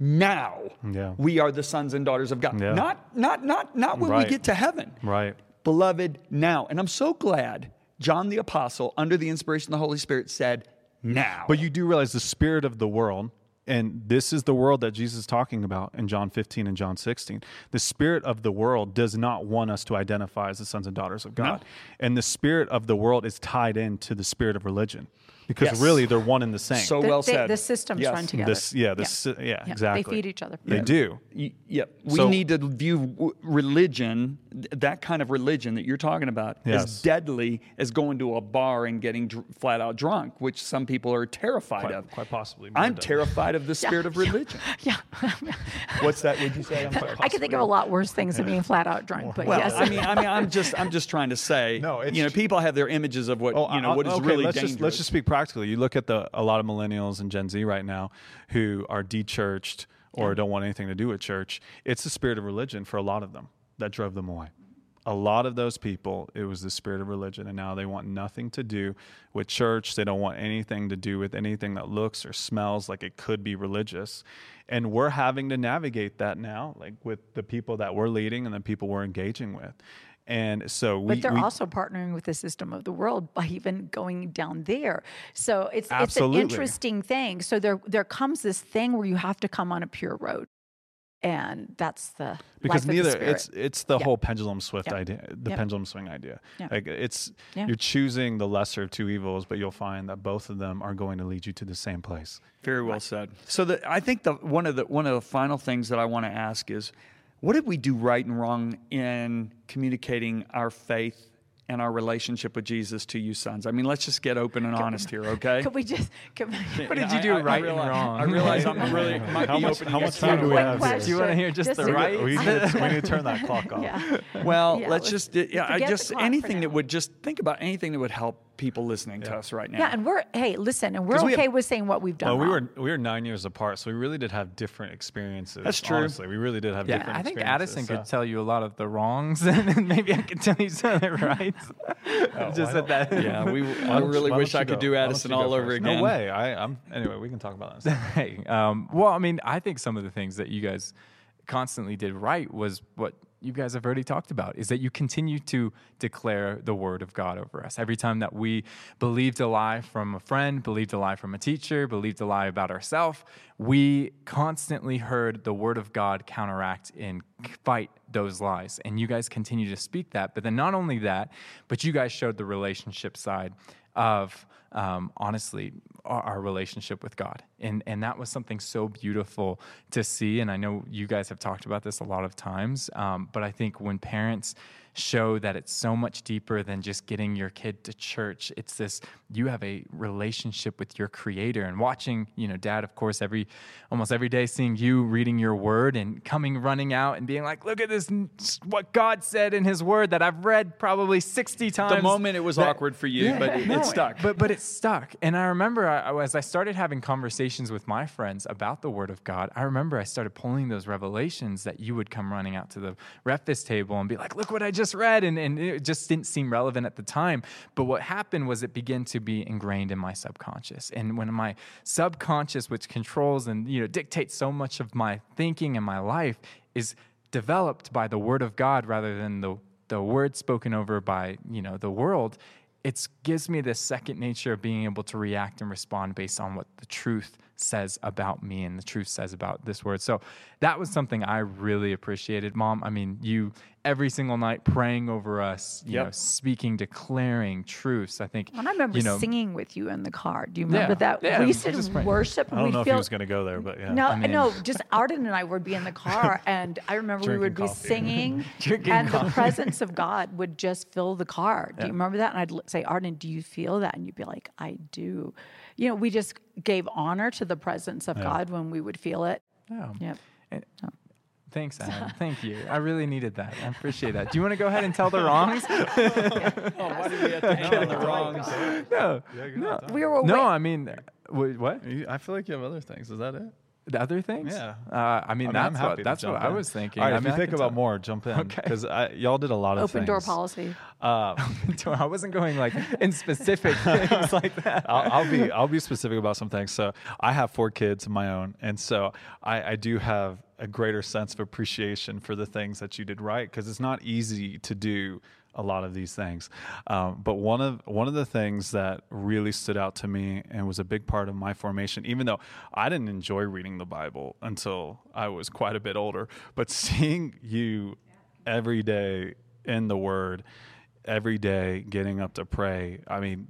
now Yeah. we are the sons and daughters of God. Yeah. Not not not not when we get to heaven. right. Beloved, now. And I'm so glad John the apostle under the inspiration of the Holy Spirit said now. But you do realize the spirit of the world, and this is the world that Jesus is talking about in John 15 and John 16. The spirit of the world does not want us to identify as the sons and daughters of God. And the spirit of the world is tied into the spirit of religion because Yes. really they're one and the same. so The- well they- said. the systems Yes. run together. this, yeah, this, yeah, Yeah, exactly. They feed each other. They do. Y- Yep. We So- need to view religion, that kind of religion that you're talking about, Yes. as deadly as going to a bar and getting dr- flat out drunk, which some people are terrified Quite- of. quite possibly I'm deadly. Terrified of the spirit of religion. Yeah. What's that? Would you say? I'm can think of a lot worse things than being flat out drunk. But Well, yes. I mean, I mean, I'm just, I'm just trying to say, No, it's you know, people have their images of what, oh, you know, uh, what is okay, really let's dangerous. Just, let's just speak practically. You look at the a lot of millennials and Gen Z right now who are de-churched or don't want anything to do with church. It's the spirit of religion for a lot of them that drove them away. A lot of those people, it was the spirit of religion, and now they want nothing to do with church. They don't want anything to do with anything that looks or smells like it could be religious. And we're having to navigate that now, like with the people that we're leading and the people we're engaging with. And so we, but they're we also partnering with the system of the world by even going down there. So it's Absolutely. it's an interesting thing. So there there comes this thing where you have to come on a pure road, and that's the because life of the neither it's it's the Yeah. whole pendulum swift Yep. idea the Yep. pendulum swing idea Yeah. like it's Yeah. you're choosing the lesser of two evils but you'll find that both of them are going to lead you to the same place Very well said. So the, I think the one of the one of the final things that I want to ask is, what did we do right and wrong in communicating our faith and our relationship with Jesus to you sons? I mean, let's just get open and honest here, okay? Could we just? Could we, What did you do I- I right and realize- wrong? I realize I'm really might How be much- how much time do we have question. Do you wanna hear just the right? we need, to, we need to turn that clock off Yeah. Well, Yeah, let's let's just yeah, I just anything that would just think about anything that would help people listening to us right now. Yeah, and we're hey, listen, and we're 'Cause we have- okay with saying what we've done. well, we wrong. were we were nine years apart, so we really did have different experiences. That's true. Honestly, we really did have Yeah, different. I think experiences, Addison could tell you a lot of the wrongs, and then maybe I could tell you some of the rights. Just why at that. yeah, we. I really wish I could go? do Addison all over first? again. No way. I, I'm anyway. We can talk about that. hey, um, well, I mean, I think some of the things that you guys constantly did right was what you guys have already talked about is that you continue to declare the word of God over us. Every time that we believed a lie from a friend, believed a lie from a teacher, believed a lie about ourselves, we constantly heard the word of God counteract and fight those lies. And you guys continue to speak that. But then not only that, but you guys showed the relationship side of um, honestly our, our relationship with God, and and that was something so beautiful to see. And I know you guys have talked about this a lot of times, um, but I think when parents show that it's so much deeper than just getting your kid to church, it's this you have a relationship with your Creator, and watching you know Dad, of course, every almost every day seeing you reading your Word and coming running out and being like, look at this, what God said in His Word that I've read probably sixty times. The moment it was that- awkward for you, but it, no, it stuck. But but it stuck. And I remember I, I- as I started having conversations with my friends about the Word of God, I remember I started pulling those revelations that you would come running out to the breakfast table and be like, "Look what I just read," and and it just didn't seem relevant at the time. But what happened was it began to be ingrained in my subconscious, and when my subconscious, which controls and you know dictates so much of my thinking and my life, is developed by the Word of God rather than the the word spoken over by you know the world it gives me this second nature of being able to react and respond based on what the truth says about me and the truth says about this word. So that was something I really appreciated, Mom. I mean, you every single night praying over us, you Yep. know, speaking, declaring truths. I think. And I remember you know, singing with you in the car. Do you remember Yeah, that? yeah, we used just to praying. worship. I don't we'd know if he was going to go there, but yeah. No, I mean- no, just Arden and I would be in the car, and I remember we would Drinking be coffee. singing, Drinking and coffee. the presence of God would just fill the car. Do you remember that? And I'd say, Arden, do you feel that? And you'd be like, I do. You know, we just gave honor to the presence of God when we would feel it. Yeah. Yep. And- Thanks, Adam. Thank you. I really needed that. I appreciate that. Do you want to go ahead and tell the wrongs? oh, why did we have to end on the wrongs? no. No. We were No, I mean, wait, what? I feel like you have other things. Is that it? The other things? Yeah. Uh, I mean, I mean, that's I'm what that's what jump I was thinking. All right, I if mean, you think can about tell- more, jump in. Okay. Because I y'all did a lot of open door policy. Uh, I wasn't going like in specific things like that. I'll, I'll be I'll be specific about some things. So I have four kids of my own, and so I, I do have a greater sense of appreciation for the things that you did right because it's not easy to do a lot of these things. Um, but one of one of the things that really stood out to me and was a big part of my formation, even though I didn't enjoy reading the Bible until I was quite a bit older, but seeing you every day in the Word, every day getting up to pray, I mean,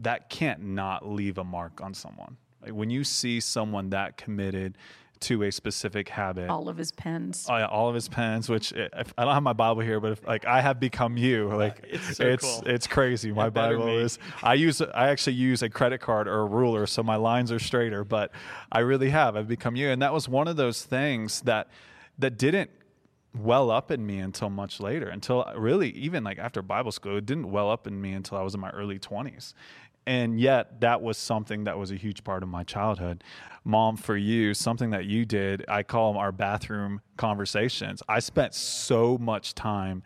that can't not leave a mark on someone. Like when you see someone that committed to a specific habit, All of his pens. Oh, yeah, all of his pens, which i- if, I don't have my Bible here, but if, like I have become you, like It's so it's cool. it's crazy. My better Bible me. is. I use I actually use a credit card or a ruler, so my lines are straighter. But I really have. I've become you, and that was one of those things that that didn't well up in me until much later. Until really, even like after Bible school, it didn't well up in me until I was in my early twenties. And yet, that was something that was a huge part of my childhood. Mom, for you, something that you did, I call them our bathroom conversations. I spent so much time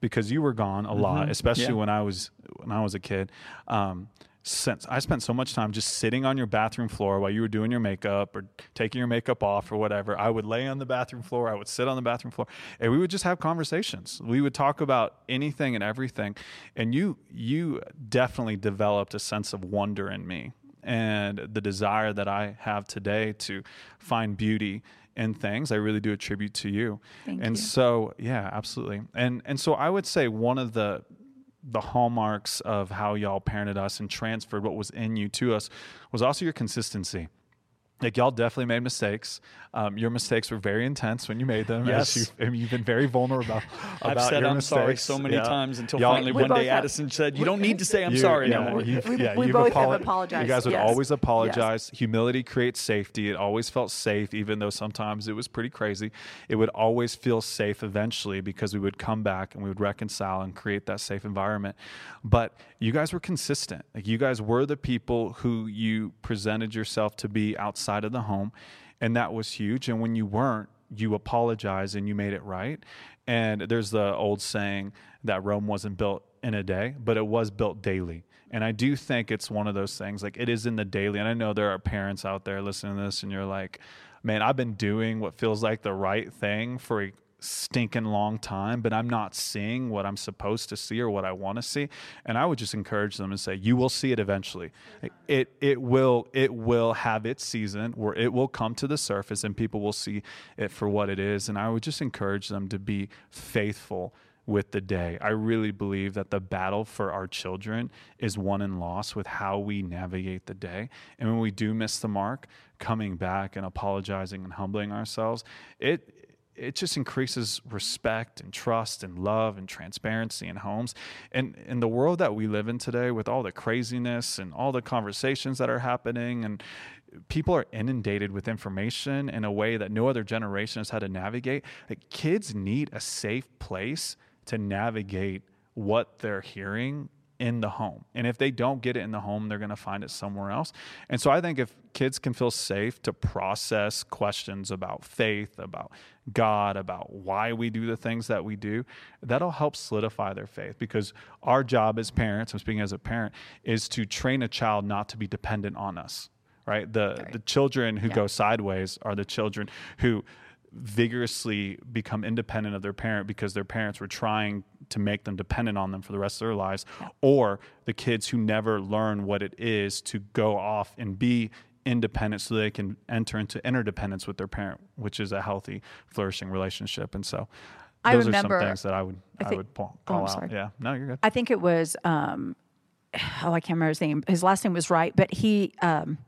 because you were gone a lot, especially Yeah. when I was when I was a kid. Um, since I spent so much time just sitting on your bathroom floor while you were doing your makeup or taking your makeup off or whatever. I would lay on the bathroom floor, I would sit on the bathroom floor, and we would just have conversations. We would talk about anything and everything. And you you definitely developed a sense of wonder in me and the desire that I have today to find beauty in things I really do attribute to you. Thank and you. so yeah, absolutely. And and so I would say one of the the hallmarks of how y'all parented us and transferred what was in you to us was also your consistency. Like y'all definitely made mistakes. Um, your mistakes were very intense when you made them. Yes. as you, and you've been very vulnerable about, I've said your I'm sorry mistakes. so many Yeah. times until Y'all- finally one day have. Addison said, "You don't need to say I'm you- sorry yeah, anymore." you've- We- yeah, we you've both have apologized, You guys would yes. always Yes. apologize. Humility creates safety. It always felt safe, even though sometimes it was pretty crazy. It would always feel safe eventually because we would come back and we would reconcile and create that safe environment. But you guys were consistent. Like you guys were the people who you presented yourself to be outside of the home, and that was huge. And when you weren't, you apologized and you made it right. And there's the old saying that Rome wasn't built in a day, but it was built daily. And I do think it's one of those things, like it is in the daily. And I know there are parents out there listening to this, and you're like, man, I've been doing what feels like the right thing for stinking long time, but I'm not seeing what I'm supposed to see or what I want to see. And I would just encourage them and say, you will see it eventually. It it will it will have its season where it will come to the surface and people will see it for what it is. And I would just encourage them to be faithful with the day. I really believe that the battle for our children is won and lost with how we navigate the day. And when we do miss the mark, coming back and apologizing and humbling ourselves, it it just increases respect and trust and love and transparency in homes. And in the world that we live in today with all the craziness and all the conversations that are happening and people are inundated with information in a way that no other generation has had to navigate. Like kids need a safe place to navigate what they're hearing in the home. And if they don't get it in the home, they're going to find it somewhere else. And so I think if kids can feel safe to process questions about faith, about God, about why we do the things that we do, that'll help solidify their faith because our job as parents, I'm speaking as a parent, is to train a child not to be dependent on us. Right? The the children who go sideways are the children who vigorously become independent of their parent because their parents were trying to make them dependent on them for the rest of their lives, or the kids who never learn what it is to go off and be independent so they can enter into interdependence with their parent, which is a healthy, flourishing relationship. And so I those remember- are some things that I would I, I would pa- oh, out. sorry. Yeah. No, you're good. I think it was um, oh I can't remember his name. His last name was Wright, but he um,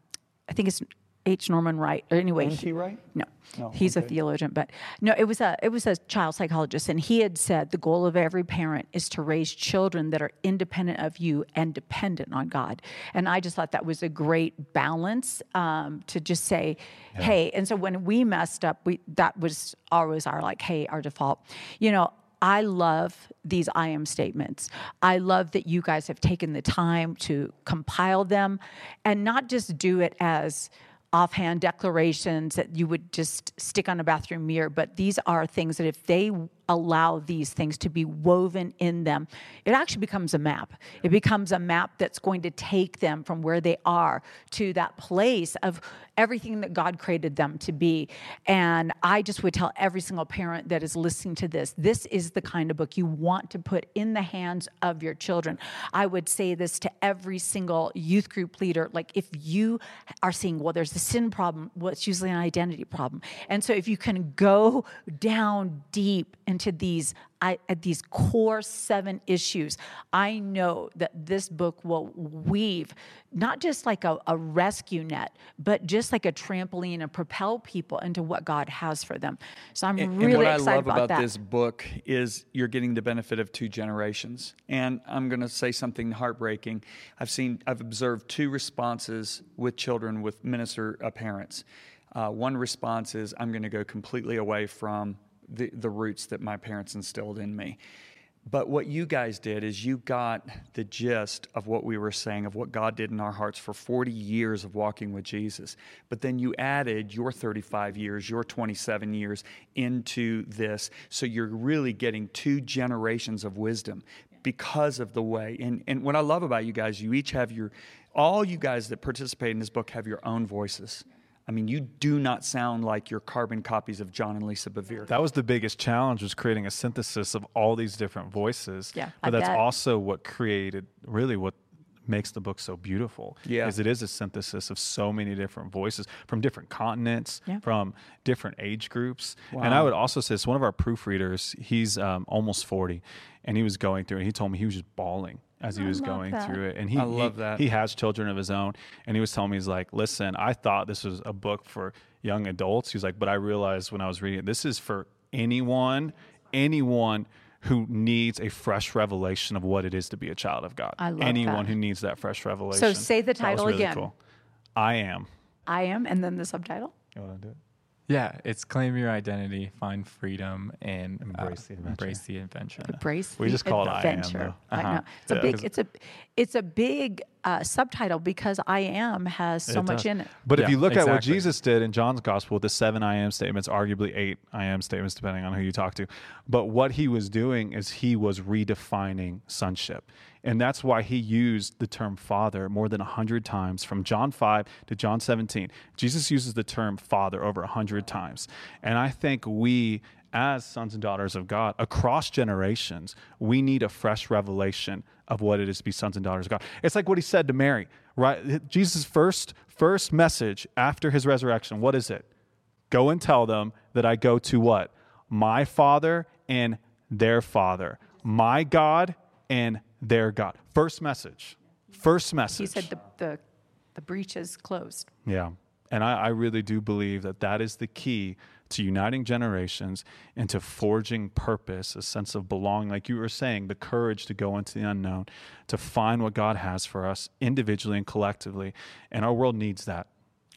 I think it's H. Norman Wright. Or anyway, Isn't he right? No, No, he's a theologian, but no, it was a it was a child psychologist, and he had said the goal of every parent is to raise children that are independent of you and dependent on God. And I just thought that was a great balance um, to just say, hey. And so when we messed up, we that was always our like, hey, our default. You know, I love these I am statements. I love that you guys have taken the time to compile them and not just do it as offhand declarations that you would just stick on a bathroom mirror, but these are things that if they allow these things to be woven in them, it actually becomes a map. It becomes a map that's going to take them from where they are to that place of everything that God created them to be. And I just would tell every single parent that is listening to this this is the kind of book you want to put in the hands of your children. I would say this to every single youth group leader like, if you are seeing, well, there's a sin problem, well, it's usually an identity problem. And so if you can go down deep into these I, at these core seven issues, I know that this book will weave not just like a, a rescue net, but just like a trampoline and propel people into what God has for them. So I'm And, really and what excited I love about, about this book is you're getting the benefit of two generations. And I'm going to say something heartbreaking. I've seen, I've observed two responses with children with minister uh, parents. Uh, one response is, I'm going to go completely away from the, the roots that my parents instilled in me. But what you guys did is you got the gist of what we were saying, of what God did in our hearts for 40 years of walking with Jesus. But then you added your 35 years, your 27 years into this. So you're really getting two generations of wisdom because of the way. And, and what I love about you guys, you each have your, all you guys that participate in this book have your own voices. I mean, you do not sound like your carbon copies of John and Lisa Bevere. That was the biggest challenge was creating a synthesis of all these different voices. Yeah, But I that's bet. also what created really what makes the book so beautiful. Yeah. Is it is a synthesis of so many different voices from different continents, Yeah. from different age groups. wow. And I would also say it's one of our proofreaders, he's um, almost 40, and he was going through and he told me he was just bawling as he I was going that. through it. And he I love he, that. he has children of his own and he was telling me he's like listen i thought this was a book for young adults he's like but i realized when i was reading it this is for anyone anyone who needs a fresh revelation of what it is to be a child of god I love anyone that. who needs that fresh revelation So say the That was title really again. cool. i am I am, and then the subtitle. you want to do it Yeah, it's claim your identity, find freedom, and uh, Embrace the adventure. Embrace the adventure. Embrace We the just call it I Am, adventure. though. I Uh-huh. know it's a Yeah. big. 'Cause- It's a it's a big uh, subtitle because I am has so It much does. in it. But if you look at what. Jesus did in John's gospel, the seven I am statements, arguably eight I am statements, depending on who you talk to. But what he was doing is he was redefining sonship. And that's why he used the term father more than 100 times from John 5 to John 17. Jesus uses the term father over 100 times. And I think we, as sons and daughters of God, across generations, we need a fresh revelation of what it is to be sons and daughters of God. It's like what he said to Mary, right? Jesus' first first message after his resurrection, what is it? Go and tell them that I go to what? My Father and their Father. My God and their God. First message. First message. He said the the the breach is closed. Yeah. And I, I really do believe that that is the key to uniting generations and to forging purpose, a sense of belonging. Like you were saying, the courage to go into the unknown, to find what God has for us individually and collectively. And our world needs that.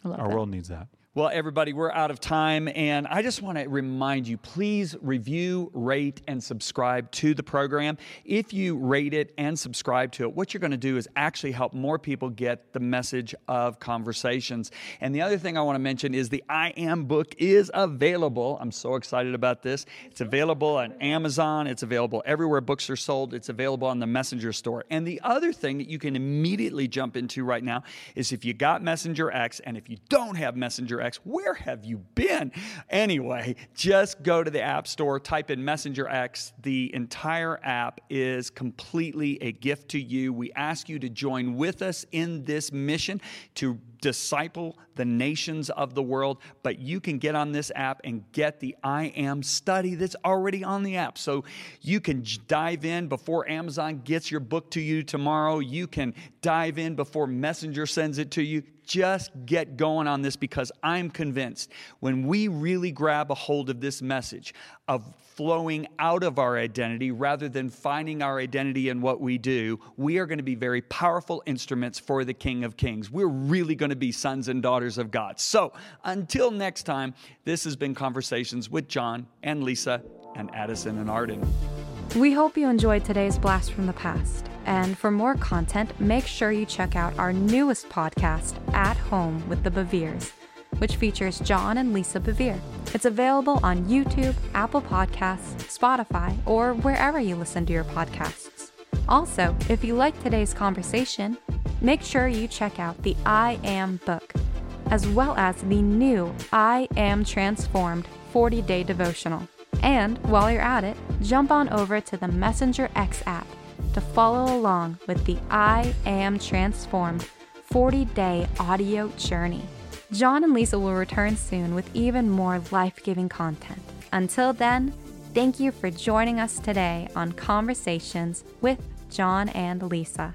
Our that. world needs that. Well, everybody, we're out of time, and I just want to remind you please review, rate, and subscribe to the program. If you rate it and subscribe to it, what you're going to do is actually help more people get the message of conversations. And the other thing I want to mention is the I Am book is available. I'm so excited about this. It's available on Amazon, it's available everywhere books are sold, it's available on the Messenger store. And the other thing that you can immediately jump into right now is if you got Messenger X, and if you don't have Messenger X, where have you been? Anyway, just go to the App Store, type in Messenger X. The entire app is completely a gift to you. We ask you to join with us in this mission to disciple the nations of the world, but you can get on this app and get the I Am study that's already on the app. So you can dive in before Amazon gets your book to you tomorrow. You can dive in before Messenger sends it to you. Just get going on this because I'm convinced when we really grab a hold of this message of flowing out of our identity rather than finding our identity in what we do, we are going to be very powerful instruments for the King of Kings. We're really going to be sons and daughters of God. So until next time, this has been Conversations with John and Lisa and Addison and Arden. We hope you enjoyed today's blast from the past. And for more content, make sure you check out our newest podcast, At Home with the Beveres, which features John and Lisa Bevere. It's available on YouTube, Apple Podcasts, Spotify, or wherever you listen to your podcasts. Also, if you liked today's conversation, make sure you check out the I Am book, as well as the new I Am Transformed 40 day devotional. And while you're at it, jump on over to the Messenger X app to follow along with the I Am Transformed 40 day audio journey. John and Lisa will return soon with even more life giving content. Until then, thank you for joining us today on Conversations with John and Lisa.